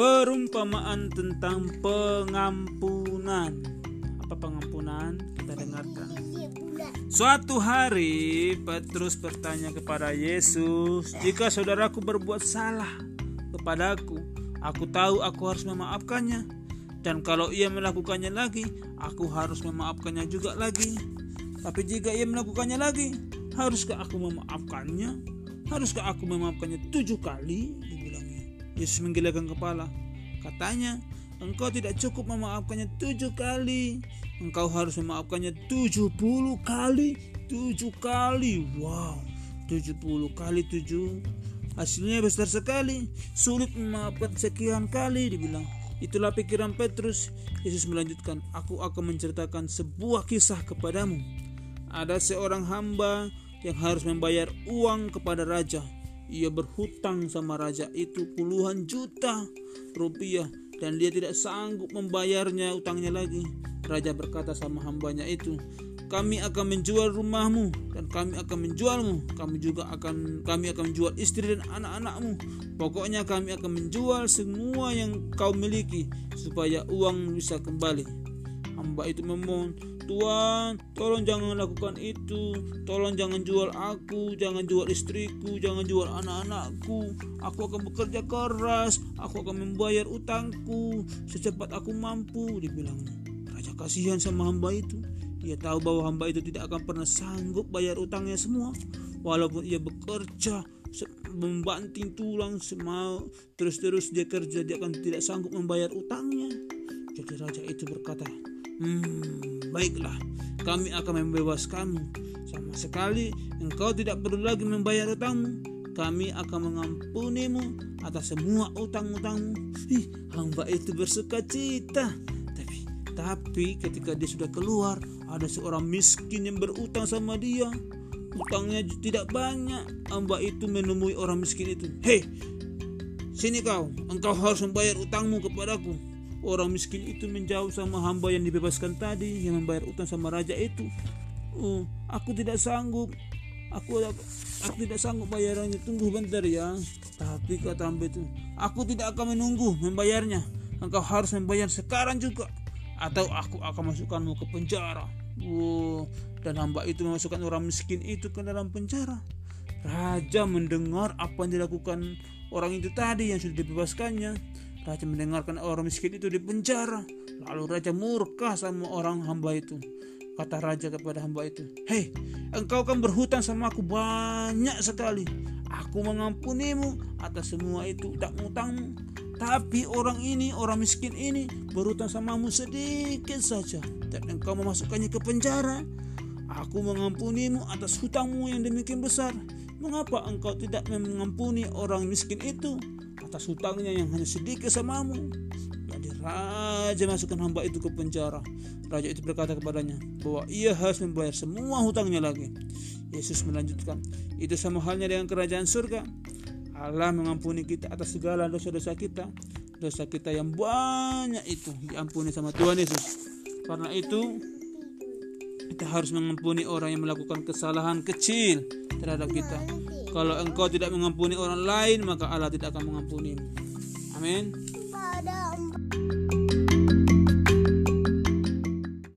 Perumpamaan tentang pengampunan. Apa pengampunan? Kita dengarkan. Suatu hari Petrus bertanya kepada Yesus, "Jika saudaraku berbuat salah kepadaku, aku tahu aku harus memaafkannya, dan kalau ia melakukannya lagi, aku harus memaafkannya juga lagi. Tapi jika ia melakukannya lagi, haruskah aku memaafkannya? Haruskah aku memaafkannya tujuh kali?" dibilangnya. Yesus menggelengkan kepala. Katanya, engkau tidak cukup memaafkannya tujuh kali. Engkau harus memaafkannya tujuh puluh kali. Tujuh kali. Wow. Tujuh puluh kali tujuh. Hasilnya besar sekali. Sulit memaafkan sekian kali dibilang. Itulah pikiran Petrus. Yesus melanjutkan, Aku akan menceritakan sebuah kisah kepadamu. Ada seorang hamba yang harus membayar uang kepada raja ia berhutang sama raja itu puluhan juta rupiah dan dia tidak sanggup membayarnya utangnya lagi. Raja berkata sama hambanya itu, kami akan menjual rumahmu dan kami akan menjualmu. Kami juga akan kami akan menjual istri dan anak-anakmu. Pokoknya kami akan menjual semua yang kau miliki supaya uang bisa kembali. Hamba itu memohon, Tuhan, tolong jangan lakukan itu. Tolong jangan jual aku, jangan jual istriku, jangan jual anak-anakku. Aku akan bekerja keras, aku akan membayar utangku secepat aku mampu, dibilang. Raja kasihan sama hamba itu. Dia tahu bahwa hamba itu tidak akan pernah sanggup bayar utangnya semua. Walaupun ia bekerja membanting tulang semau terus-terus dia kerja dia akan tidak sanggup membayar utangnya. Jadi raja itu berkata, Hmm, baiklah, kami akan membebaskanmu. Sama sekali engkau tidak perlu lagi membayar utangmu. Kami akan mengampunimu atas semua utang-utangmu. Ih, hamba itu bersuka cita. Tapi, tapi ketika dia sudah keluar, ada seorang miskin yang berutang sama dia. Utangnya tidak banyak. Hamba itu menemui orang miskin itu. Hei, sini kau, engkau harus membayar utangmu kepadaku Orang miskin itu menjauh sama hamba yang dibebaskan tadi yang membayar utang sama raja itu. Oh, aku tidak sanggup. Aku aku tidak sanggup bayarannya. Tunggu bentar ya. Tapi kata hamba itu, aku tidak akan menunggu membayarnya. Engkau harus membayar sekarang juga atau aku akan masukkanmu ke penjara. Oh, dan hamba itu memasukkan orang miskin itu ke dalam penjara. Raja mendengar apa yang dilakukan orang itu tadi yang sudah dibebaskannya Raja mendengarkan orang miskin itu di penjara. Lalu raja murka sama orang hamba itu. Kata raja kepada hamba itu, Hei, engkau kan berhutang sama aku banyak sekali. Aku mengampunimu atas semua itu utang-utangmu. Tapi orang ini, orang miskin ini berhutang samamu sedikit saja. Dan engkau memasukkannya ke penjara. Aku mengampunimu atas hutangmu yang demikian besar. Mengapa engkau tidak mengampuni orang miskin itu? Atas hutangnya yang hanya sedikit samamu. Jadi raja masukkan hamba itu ke penjara. Raja itu berkata kepadanya bahwa ia harus membayar semua hutangnya lagi. Yesus melanjutkan, itu sama halnya dengan kerajaan surga. Allah mengampuni kita atas segala dosa-dosa kita. Dosa kita yang banyak itu diampuni sama Tuhan Yesus. Karena itu kita harus mengampuni orang yang melakukan kesalahan kecil terhadap kita. Kalau engkau tidak mengampuni orang lain, maka Allah tidak akan mengampuni. Amin.